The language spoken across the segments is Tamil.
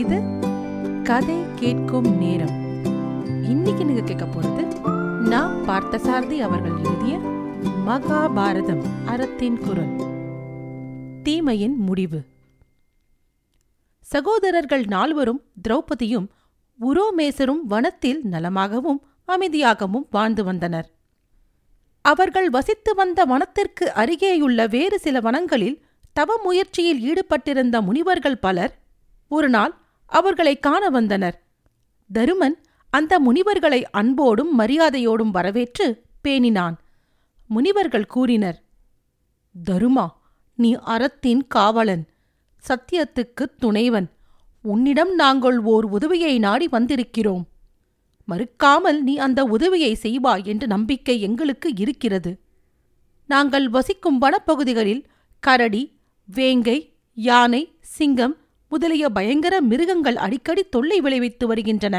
இது கதை கேட்கும் நேரம். இன்னைக்கு நீங்க கேட்க போறது நான் பார்த்தசாரதி அவர்கள் எழுதிய மகாபாரதம் அறத்தின் குரல். தீமையின் முடிவு. சகோதரர்கள் நால்வரும் திரௌபதியும் உரோமேசரும் வனத்தில் நலமாகவும் அமைதியாகவும் வாழ்ந்து வந்தனர். அவர்கள் வசித்து வந்த வனத்திற்கு அருகேயுள்ள வேறு சில வனங்களில் தவ முயற்சியில் ஈடுபட்டிருந்த முனிவர்கள் பலர் ஒருநாள் அவர்களை காண வந்தனர். தருமன் அந்த முனிவர்களை அன்போடும் மரியாதையோடும் வரவேற்று பேணினான். முனிவர்கள் கூறினர் தருமா நீ அறத்தின் காவலன் சத்தியத்துக்குத் துணைவன். உன்னிடம் நாங்கள் ஓர் உதவியை நாடி வந்திருக்கிறோம். மறுக்காமல் நீ அந்த உதவியை செய்வாய் என்ற நம்பிக்கை எங்களுக்கு இருக்கிறது. நாங்கள் வசிக்கும் வனப்பகுதிகளில் கரடி வேங்கை யானை சிங்கம் முதலிய பயங்கர மிருகங்கள் அடிக்கடி தொல்லை விளைவித்து வருகின்றன.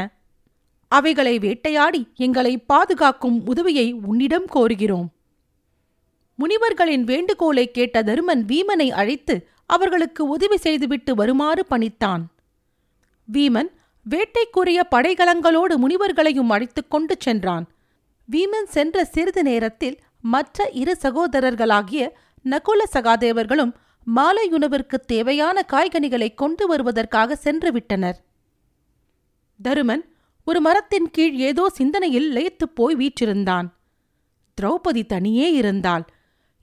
அவைகளை வேட்டையாடி எங்களை பாதுகாக்கும் உதவியை உன்னிடம் கோருகிறோம். முனிவர்களின் வேண்டுகோளை கேட்ட தருமன் வீமனை அழைத்து அவர்களுக்கு உதவி செய்துவிட்டு வருமாறு பணித்தான். வீமன் வேட்டைக்குரிய படைகலங்களோடு முனிவர்களையும் அழைத்துக் கொண்டு சென்றான். வீமன் சென்ற சிறிது நேரத்தில் மற்ற இரு சகோதரர்களாகிய நகுல சகாதேவர்களும் மாலையுணவிற்கு தேவையான காய்கனிகளை கொண்டு வருவதற்காக சென்று விட்டனர். தருமன் ஒரு மரத்தின் கீழ் ஏதோ சிந்தனையில் லயித்துப் போய் வீற்றிருந்தான். திரௌபதி தனியே இருந்தாள்.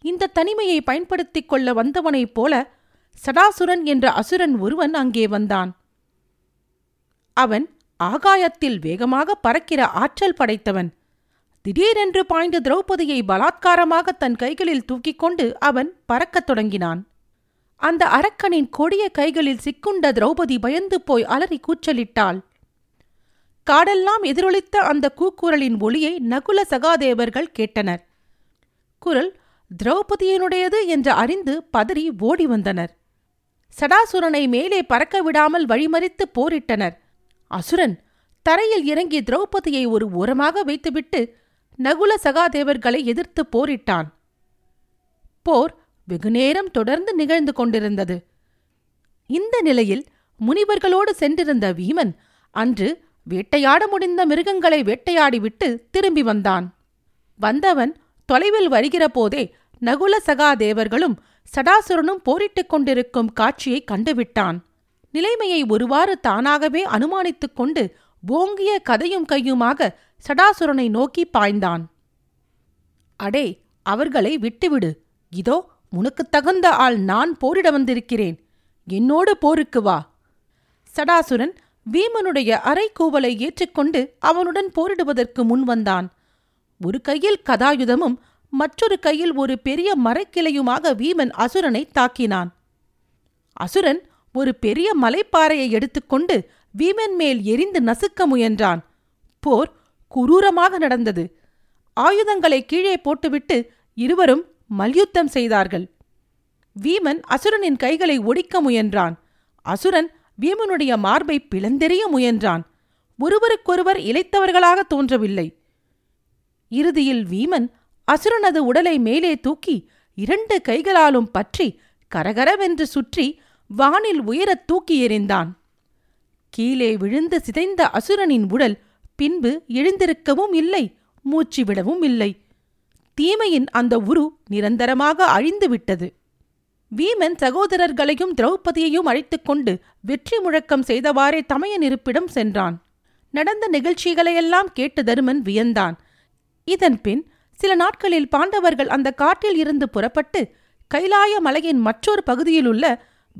இந்த தனிமையை பயன்படுத்திக் கொள்ள வந்தவனைப் போல சடாசுரன் என்ற அசுரன் ஒருவன் அங்கே வந்தான். அவன் ஆகாயத்தில் வேகமாக பறக்கிற ஆற்றல் படைத்தவன். திடீரென்று பாய்ந்து திரௌபதியை பலாத்காரமாக தன் கைகளில் தூக்கிக் கொண்டு அவன் பறக்கத் தொடங்கினான். அந்த அரக்கனின் கொடிய கைகளில் சிக்குண்ட திரௌபதி பயந்து போய் அலறி கூச்சலிட்டாள். காடெல்லாம் எதிரொலித்த அந்த கூக்குரலின் ஒளியை நகுல சகாதேவர்கள் கேட்டனர். குரல் திரௌபதியினுடையது என்று அறிந்து பதறி ஓடி வந்தனர். சடாசுரனை மேலே பறக்க விடாமல் வழிமறித்து போரிட்டனர். அசுரன் தரையில் இறங்கி திரௌபதியை ஒரு ஓரமாக வைத்துவிட்டு நகுல சகாதேவர்களை எதிர்த்து போரிட்டான். போர் வெகுநேரம் தொடர்ந்து நிகழ்ந்து கொண்டிருந்தது. இந்த நிலையில் முனிவர்களோடு சென்றிருந்த வீமன் அன்று வேட்டையாட முடிந்த மிருகங்களை வேட்டையாடிவிட்டு திரும்பி வந்தான். வந்தவன் தொலைவில் வருகிற போதே நகுல சகாதேவர்களும் சடாசுரனும் போரிட்டுக் கொண்டிருக்கும் காட்சியை கண்டுவிட்டான். நிலைமையை ஒருவாறு தானாகவே அனுமானித்துக் கொண்டு ஓங்கிய கதையும் கையுமாக சடாசுரனை நோக்கி பாய்ந்தான். அடே அவர்களை விட்டுவிடு. இதோ உனக்குத் தகுந்த ஆள் நான் போரிட வந்திருக்கிறேன். என்னோடு போருக்கு வா. சடாசுரன் வீமனுடைய அரைக்கூவலை ஏற்றுக்கொண்டு அவனுடன் போரிடுவதற்கு முன் வந்தான். ஒரு கையில் கதாயுதமும் மற்றொரு கையில் ஒரு பெரிய மரக்கிளையுமாக வீமன் அசுரனை தாக்கினான். அசுரன் ஒரு பெரிய மலைப்பாறையை எடுத்துக்கொண்டு வீமன் மேல் எரிந்து நசுக்க முயன்றான். போர் குரூரமாக நடந்தது. ஆயுதங்களை கீழே போட்டுவிட்டு இருவரும் மல்யுத்தம் செய்தார்கள். வீமன் அசுரனின் கைகளை ஒடிக்க முயன்றான். அசுரன் வீமனுடைய மார்பை பிளந்தெறிய முயன்றான். ஒருவருக்கொருவர் இழைத்தவர்களாக தோன்றவில்லை. இறுதியில் வீமன் அசுரனது உடலை மேலே தூக்கி இரண்டு கைகளாலும் பற்றி கரகரவென்று சுற்றி வானில் உயரத் தூக்கி எறிந்தான். கீழே விழுந்து சிதைந்த அசுரனின் உடல் பின்பு எழுந்திருக்கவும் இல்லை மூச்சு விடவும் இல்லை. தீமையின் அந்த உரு நிரந்தரமாக அழிந்துவிட்டது. வீமன் சகோதரர்களையும் திரௌபதியையும் அழைத்துக் கொண்டு வெற்றி முழக்கம் செய்தவாறே தமையன் இருப்பிடம் சென்றான். நடந்த நிகழ்ச்சிகளையெல்லாம் கேட்டு தருமன் வியந்தான். இதன்பின் சில நாட்களில் பாண்டவர்கள் அந்த காட்டில் இருந்து புறப்பட்டு கைலாய மலையின் மற்றொரு பகுதியிலுள்ள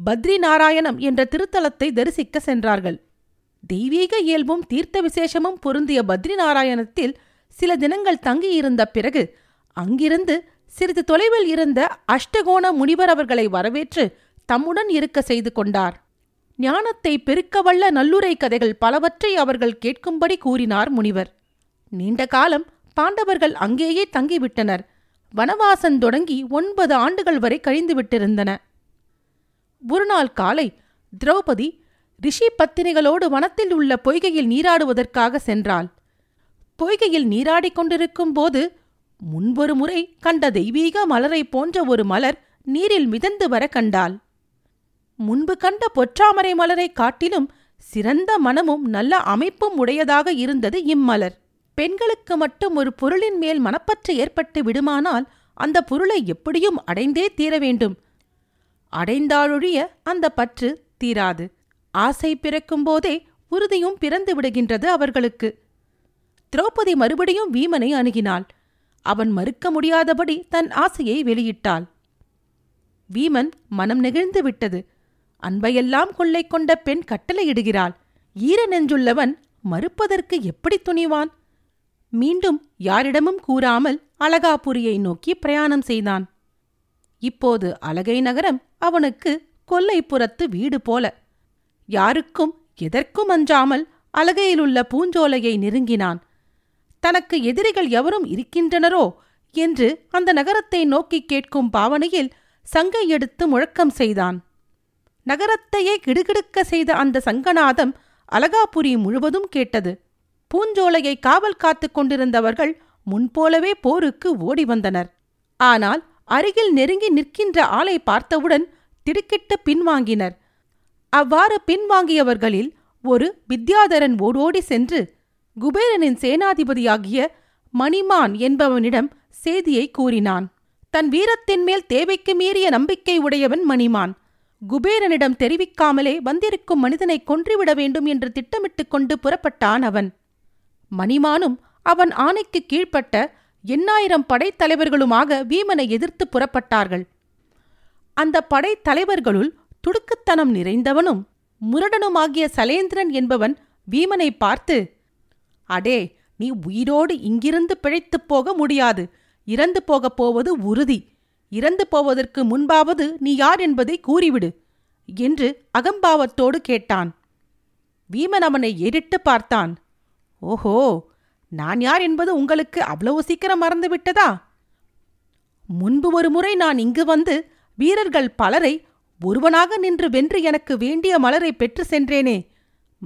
பத்ரி நாராயணம் என்ற திருத்தலத்தை தரிசிக்க சென்றார்கள். தெய்வீக இயல்பும் தீர்த்த விசேஷமும் பொருந்திய பத்ரி நாராயணத்தில் சில தினங்கள் தங்கியிருந்த பிறகு அங்கிருந்து சிறிது தொலைவில் இருந்த அஷ்டகோண முனிவர் அவர்களை வரவேற்று தம்முடன் இருக்க செய்து கொண்டார். ஞானத்தை பெருக்கவல்ல நல்லுரை கதைகள் பலவற்றை அவர்கள் கேட்கும்படி கூறினார் முனிவர். நீண்ட காலம் பாண்டவர்கள் அங்கேயே தங்கிவிட்டனர். வனவாசன் தொடங்கி ஒன்பது ஆண்டுகள் வரை கழிந்துவிட்டிருந்தன ஒருநாள் காலை திரௌபதி ரிஷி பத்தினிகளோடு வனத்தில் உள்ள பொய்கையில் நீராடுவதற்காக சென்றாள். பொய்கையில் நீராடிக் கொண்டிருக்கும் போது முன்பொரு முறை கண்ட தெய்வீக மலரைப் போன்ற ஒரு மலர் நீரில் மிதந்து வர கண்டாள். முன்பு கண்ட பொற்றாமரை மலரைக் காட்டிலும் சிறந்த மனமும் நல்ல அமைப்பும் உடையதாக இருந்தது இம்மலர். பெண்களுக்கு மட்டும் ஒரு பொருளின் மேல் மனப்பற்று ஏற்பட்டு விடுமானால் அந்த பொருளை எப்படியும் அடைந்தே தீர வேண்டும். அடைந்தாலொழிய அந்த பற்று தீராது. ஆசை பிறக்கும் போதே உறுதியும் பிறந்து விடுகின்றது அவர்களுக்கு. திரௌபதி மறுபடியும் வீமனை அணுகினாள். அவன் மறுக்க முடியாதபடி தன் ஆசையை வெளியிட்டாள். வீமன் மனம் நெகிழ்ந்து விட்டது. அன்பையெல்லாம் கொள்ளை கொண்ட பெண் கட்டளையிடுகிறாள். ஈர நெஞ்சுள்ளவன் மறுப்பதற்கு எப்படி துணிவான்? மீண்டும் யாரிடமும் கூறாமல் அழகாபுரியை நோக்கி பிரயாணம் செய்தான். இப்போது அழகை நகரம் அவனுக்கு கொல்லைப்புறத்து வீடு போல. யாருக்கும் எதற்கும் அஞ்சாமல் அலகையிலுள்ள பூஞ்சோலையை நெருங்கினான். தனக்கு எதிரிகள் எவரும் இருக்கின்றனரோ என்று அந்த நகரத்தை நோக்கிக் கேட்கும் பாவனையில் சங்கை எடுத்து முழக்கம் செய்தான். நகரத்தையே கிடுகிடுக்க செய்த அந்த சங்கநாதம் அலகாபுரி முழுவதும் கேட்டது. பூஞ்சோலையை காவல் காத்துக் கொண்டிருந்தவர்கள் முன்போலவே போருக்கு ஓடி வந்தனர். ஆனால் அருகில் நெருங்கி நிற்கின்ற ஆளை பார்த்தவுடன் திடுக்கிட்டு பின்வாங்கினர். அவ்வாறு பின்வாங்கியவர்களில் ஒரு வித்யாதரன் ஓடோடி சென்று குபேரனின் சேனாதிபதியாகிய மணிமான் என்பவனிடம் செய்தியை கூறினான். தன் வீரத்தின் மேல் தேவைக்கு மீறிய நம்பிக்கை உடையவன் மணிமான். குபேரனிடம் தெரிவிக்காமலே வந்திருக்கும் மனிதனை கொன்றுவிட வேண்டும் என்று திட்டமிட்டுக் கொண்டு புறப்பட்டான் அவன். மணிமானும் அவன் ஆணைக்கு கீழ்ப்பட்ட எண்ணாயிரம் படைத்தலைவர்களுமாக வீமனை எதிர்த்து புறப்பட்டார்கள். அந்த படைத்தலைவர்களுள் துடுக்குத்தனம் நிறைந்தவனும் முரடனுமாகிய சலேந்திரன் என்பவன் வீமனை பார்த்து அடே நீ உயிரோடு இங்கிருந்து பிழைத்துப் போக முடியாது. இறந்து போகப் போவது உறுதி. இறந்து போவதற்கு முன்பாவது நீ யார் என்பதை கூறிவிடு என்று அகம்பாவத்தோடு கேட்டான். வீமன் அவனை ஏறிட்டு பார்த்தான். ஓஹோ நான் யார் என்பது உங்களுக்கு அவ்வளவு சீக்கிரம் மறந்துவிட்டதா? முன்பு ஒரு முறை நான் இங்கு வந்து வீரர்கள் பலரை ஒருவனாக நின்று வென்று எனக்கு வேண்டிய மலரை பெற்று சென்றேனே.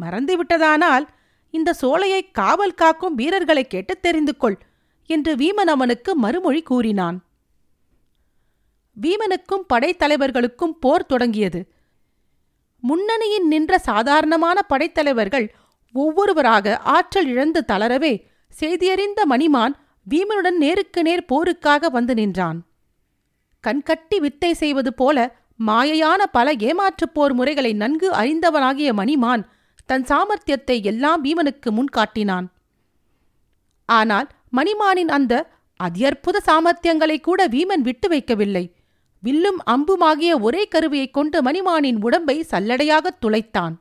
மறந்துவிட்டதானால் இந்த சோலையை காவல் காக்கும் வீரர்களை கேட்டு தெரிந்து கொள் என்று வீமன் அவனுக்கு மறுமொழி கூறினான். வீமனுக்கும் படைத்தலைவர்களுக்கும் போர் தொடங்கியது. முன்னணியின் நின்ற சாதாரணமான படைத்தலைவர்கள் ஒவ்வொருவராக ஆற்றல் இழந்து தளரவே செய்தியறிந்த மணிமான் வீமனுடன் நேருக்கு நேர் போருக்காக வந்து நின்றான். கண்கட்டி வித்தை செய்வது போல மாயையான பல ஏமாற்றுப் போர் முறைகளை நன்கு அறிந்தவனாகிய மணிமான் தன் சாமர்த்தியத்தை எல்லாம் வீமனுக்கு முன் காட்டினான். ஆனால் மணிமானின் அந்த அதியற்புத சாமர்த்தியங்களை கூட வீமன் விட்டு வைக்கவில்லை. வில்லும் அம்புமாகிய ஒரே கருவியைக் கொண்டு மணிமானின் உடம்பை சல்லடையாகத் துளைத்தான்.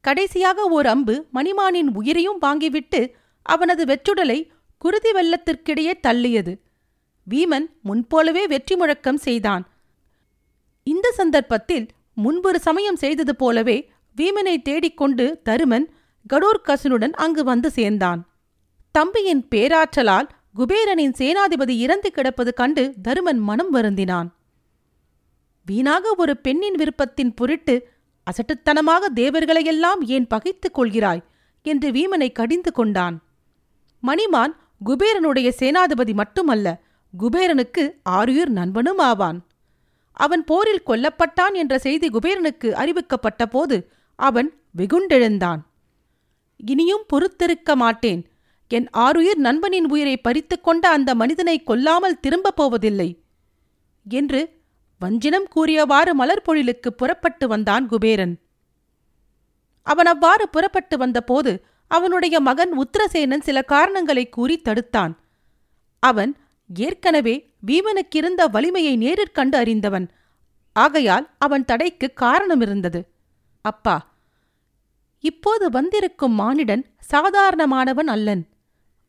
கடைசியாக ஓர் அம்பு மணிமானின் உயிரையும் வாங்கிவிட்டு அவனது வெற்றுடலை குருதி வெள்ளத்திற்கிடையே தள்ளியது. வீமன் முன்போலவே வெற்றி முழக்கம் செய்தான். இந்த சந்தர்ப்பத்தில் முன்பொரு சமயம் செய்தது போலவே வீமனை தேடிக்கொண்டு தருமன் கடோர்கசனுடன் அங்கு வந்து சேர்ந்தான். தம்பியின் பேராற்றலால் குபேரனின் சேனாதிபதி இறந்து கிடப்பது கண்டு தருமன் மனம் வருந்தினான். வீணாக ஒரு பெண்ணின் விருப்பத்தின் பொருட்டு அசட்டுத்தனமாக தேவர்களையெல்லாம் ஏன் பகைத்துக் கொள்கிறாய்? என்று வீமனை கடிந்து கொண்டான். மணிமான் குபேரனுடைய சேனாதிபதி மட்டுமல்ல குபேரனுக்கு ஆரியூர் நண்பனும் ஆவான். அவன் போரில் கொல்லப்பட்டான் என்ற செய்தி குபேரனுக்கு அறிவிக்கப்பட்ட போது அவன் வெகுண்டெழுந்தான். இனியும் பொறுத்திருக்க மாட்டேன். என் ஆருயிர் நண்பனின் உயிரை பறித்துக் கொண்ட அந்த மனிதனை கொல்லாமல் திரும்பப் போவதில்லை என்று வஞ்சினம் கூறியவாறு மலர்பொழிலுக்கு புறப்பட்டு வந்தான் குபேரன். அவன் அவ்வாறு புறப்பட்டு வந்தபோது அவனுடைய மகன் உத்தரசேனன் சில காரணங்களை கூறி தடுத்தான். அவன் ஏற்கனவே வீமனுக்கிருந்த வலிமையை நேரிற் கண்டு அறிந்தவன். ஆகையால் அவன் தடைக்கு காரணமிருந்தது. அப்பா இப்போது வந்திருக்கும் மானிடன் சாதாரணமானவன் அல்லன்.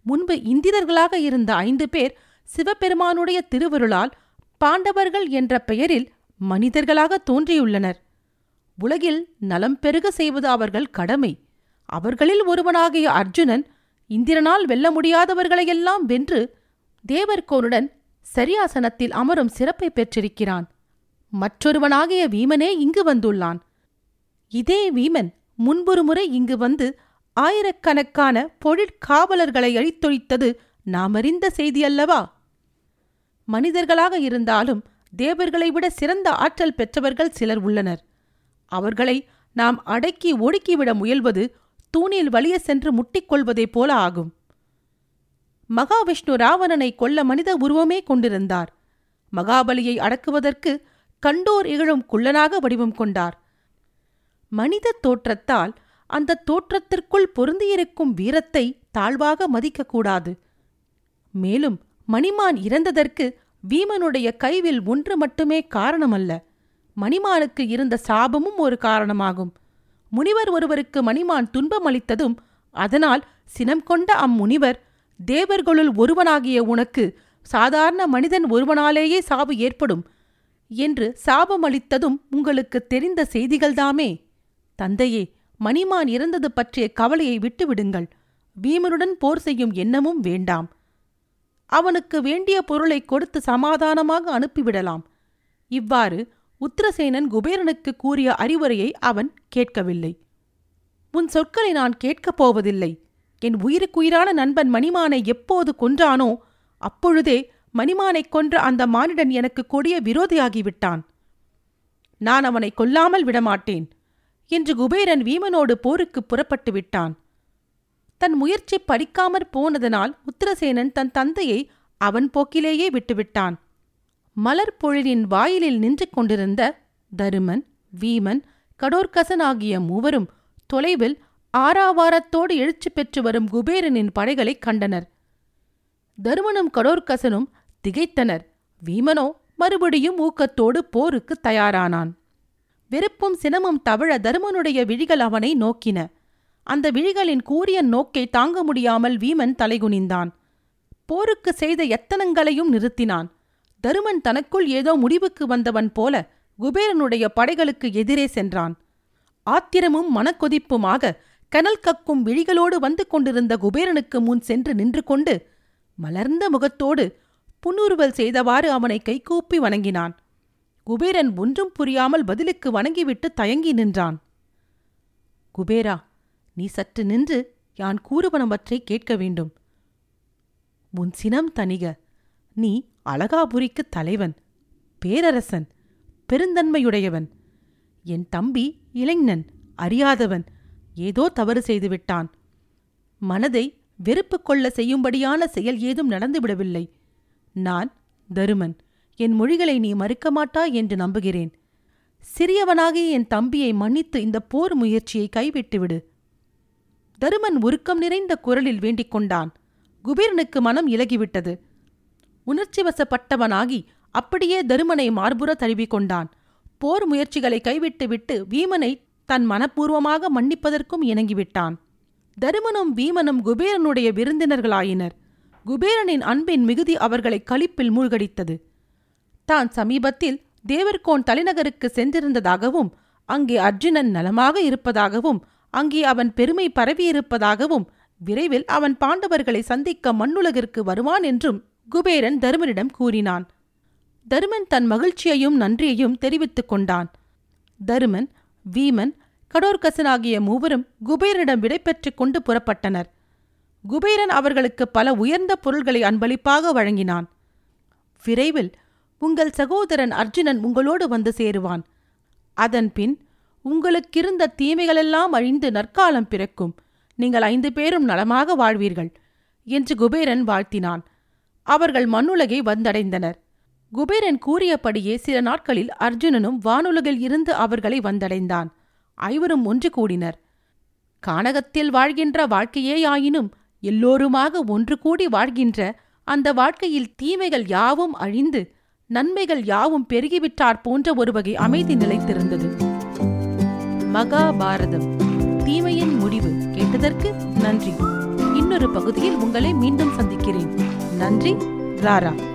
முன்பு இந்திரர்களாக இருந்த ஐந்து பேர் சிவபெருமானுடைய திருவருளால் பாண்டவர்கள் என்ற பெயரில் மனிதர்களாக தோன்றியுள்ளனர். உலகில் நலம் பெருக செய்வது அவர்கள் கடமை. அவர்களில் ஒருவனாகிய அர்ஜுனன் இந்திரனால் வெல்ல முடியாதவர்களையெல்லாம் வென்று தேவர்கோனுடன் சரியாசனத்தில் அமரும் சிறப்பை பெற்றிருக்கிறான். மற்றொருவனாகிய வீமனே இங்கு வந்துள்ளான். இதே வீமன் முன்பொரு முறை இங்கு வந்து ஆயிரக்கணக்கான பொழிற்காவலர்களை அழித்தொழித்தது நாமறிந்த செய்தியல்லவா மனிதர்களாக இருந்தாலும் தேவர்களை விட சிறந்த ஆற்றல் பெற்றவர்கள் சிலர் உள்ளனர். அவர்களை நாம் அடக்கி ஒடுக்கிவிட முயல்வது தூணில் வலிய சென்று முட்டிக்கொள்வதைப் போல ஆகும். மகாவிஷ்ணு ராவணனை கொல்ல மனித உருவமே கொண்டிருந்தார். மகாபலியை அடக்குவதற்கு கண்டோர் இகழும் குள்ளனாக வடிவம் கொண்டார். மனித தோற்றத்தால் அந்த தோற்றத்திற்குள் பொருந்தியிருக்கும் வீரத்தை தாழ்வாக மதிக்கக்கூடாது. மேலும் மணிமான் இறந்ததற்கு வீமனுடைய கைவில் ஒன்று மட்டுமே காரணமல்ல. மணிமானுக்கு இருந்த சாபமும் ஒரு காரணமாகும். முனிவர் ஒருவருக்கு மணிமான் துன்பம் அளித்ததும் அதனால் சினம் கொண்ட அம்முனிவர் தேவர்களுள் ஒருவனாகிய உனக்கு சாதாரண மனிதன் ஒருவனாலேயே சாவு ஏற்படும் என்று சாபமளித்ததும் உங்களுக்கு தெரிந்த செய்திகள்தாமே. தந்தையே மணிமான் இறந்தது பற்றிய கவலையை விட்டுவிடுங்கள். வீமனுடன் போர் செய்யும் எண்ணமும் வேண்டாம். அவனுக்கு வேண்டிய பொருளை கொடுத்து சமாதானமாக அனுப்பிவிடலாம். இவ்வாறு உத்திரசேனன் குபேரனுக்கு கூறிய அறிவுரையை அவன் கேட்கவில்லை. உன் சொற்களை நான் கேட்கப் போவதில்லை. என் உயிருக்குயிரான நண்பன் மணிமானை எப்போது கொன்றானோ அப்பொழுதே மணிமானைக் கொன்ற அந்த மானிடன் எனக்கு கொடிய விரோதியாகிவிட்டான். நான் அவனை கொல்லாமல் விடமாட்டேன். என்று குபேரன் வீமனோடு போருக்கு புறப்பட்டு விட்டான். தன் முயற்சி படிக்காமற் போனதனால் உத்திரசேனன் தன் தந்தையை அவன் போக்கிலேயே விட்டுவிட்டான். மலர் பொழிலின் வாயிலில் நின்று கொண்டிருந்த தருமன் வீமன் கடோர்கசன் ஆகிய மூவரும் தொலைவில் ஆறாவாரத்தோடு எழுச்சி பெற்று வரும் குபேரனின் படைகளைக் கண்டனர். தருமனும் கடோர்கசனும் திகைத்தனர். வீமனோ மறுபடியும் ஊக்கத்தோடு போருக்கு தயாரானான். வெறுப்பும் சினமும் தவழ தருமனுடைய விழிகள் அவனை நோக்கின. அந்த விழிகளின் கூரிய நோக்கை தாங்க முடியாமல் வீமன் தலைகுனிந்தான். போருக்கு செய்த எத்தனங்களையும் நிறுத்தினான். தருமன் தனக்குள் ஏதோ முடிவுக்கு வந்தவன் போல குபேரனுடைய படைகளுக்கு எதிரே சென்றான். ஆத்திரமும் மனக்கொதிப்புமாக கனல் கக்கும் விழிகளோடு வந்து கொண்டிருந்த குபேரனுக்கு முன் சென்று நின்று கொண்டு மலர்ந்த முகத்தோடு புன்னுருவல் செய்தவாறு அவனை கைகூப்பி வணங்கினான். குபேரன் ஒன்றும் புரியாமல் பதிலுக்கு வணங்கிவிட்டு தயங்கி நின்றான். குபேரா நீ சற்று நின்று யான் கூறுவனவற்றை கேட்க வேண்டும். உன் சினம் தணிக நீ அழகாபுரிக்குத் தலைவன் பேரரசன் பெருந்தன்மையுடையவன். என் தம்பி இளைஞன் அறியாதவன் ஏதோ தவறு செய்துவிட்டான். மனதை வெறுப்பு கொள்ள செய்யும்படியான செயல் ஏதும் நடந்துவிடவில்லை. நான் தருமன். என் மொழிகளை நீ மறுக்க மாட்டாய் என்று நம்புகிறேன். சிறியவனாகி என் தம்பியை மன்னித்து இந்த போர் முயற்சியை கைவிட்டுவிடு. தருமன் உருக்கம் நிறைந்த குரலில் வேண்டிக் கொண்டான். குபீரனுக்கு மனம் இலகிவிட்டது. உணர்ச்சி வசப்பட்டவனாகி அப்படியே தருமனை மார்புற தழுவிக் கொண்டான். போர் முயற்சிகளை கைவிட்டுவிட்டு வீமனை தன் மனப்பூர்வமாக மன்னிப்பதற்கும் இணங்கிவிட்டான். தருமனும் வீமனும் குபேரனுடைய விருந்தினர்களாயினர். குபேரனின் அன்பின் மிகுதி அவர்களை களிப்பில் மூழ்கடித்தது. தான் சமீபத்தில் தேவர்கோன் தலைநகருக்கு சென்றிருந்ததாகவும் அங்கே அர்ஜுனன் நலமாக இருப்பதாகவும் அங்கே அவன் பெருமை பரவியிருப்பதாகவும் விரைவில் அவன் பாண்டவர்களை சந்திக்க மண்ணுலகிற்கு வருவான் என்றும் குபேரன் தருமனிடம் கூறினான். தருமன் தன் மகிழ்ச்சியையும் நன்றியையும் தெரிவித்துக் கொண்டான். தருமன் வீமன் கடோர்கசன் ஆகிய மூவரும் குபேரனிடம் விடைபெற்றுக் கொண்டு புறப்பட்டனர். குபேரன் அவர்களுக்கு பல உயர்ந்த பொருள்களை அன்பளிப்பாக வழங்கினான். விரைவில் உங்கள் சகோதரன் அர்ஜுனன் உங்களோடு வந்து சேருவான். அதன்பின் உங்களுக்கிருந்த தீமைகளெல்லாம் அழிந்து நற்காலம் பிறக்கும். நீங்கள் ஐந்து பேரும் நலமாக வாழ்வீர்கள் என்று குபேரன் வாழ்த்தினான். அவர்கள் மண்ணுலகை வந்தடைந்தனர். குபேரன் கூறியபடியே சில நாட்களில் அர்ஜுனனும் வானுலகில் இருந்து அவர்களை வந்தடைந்தான். ஐவரும் ஒன்று கூடினர். கானகத்தில் வாழ்கின்ற வாழ்க்கையேயாயினும் எல்லோருமாக ஒன்று கூடி வாழ்கின்ற அந்த வாழ்க்கையில் தீமைகள் யாவும் அழிந்து நன்மைகள் யாவும் பெருகிவிட்டாற் போன்ற ஒரு வகை அமைதி நிலைத்திருந்தது. மகாபாரதம் தீமையின் முடிவு கேட்டதற்கு நன்றி. இன்னொரு பகுதியில் உங்களை மீண்டும் சந்திக்கிறேன். நன்றி ராரா.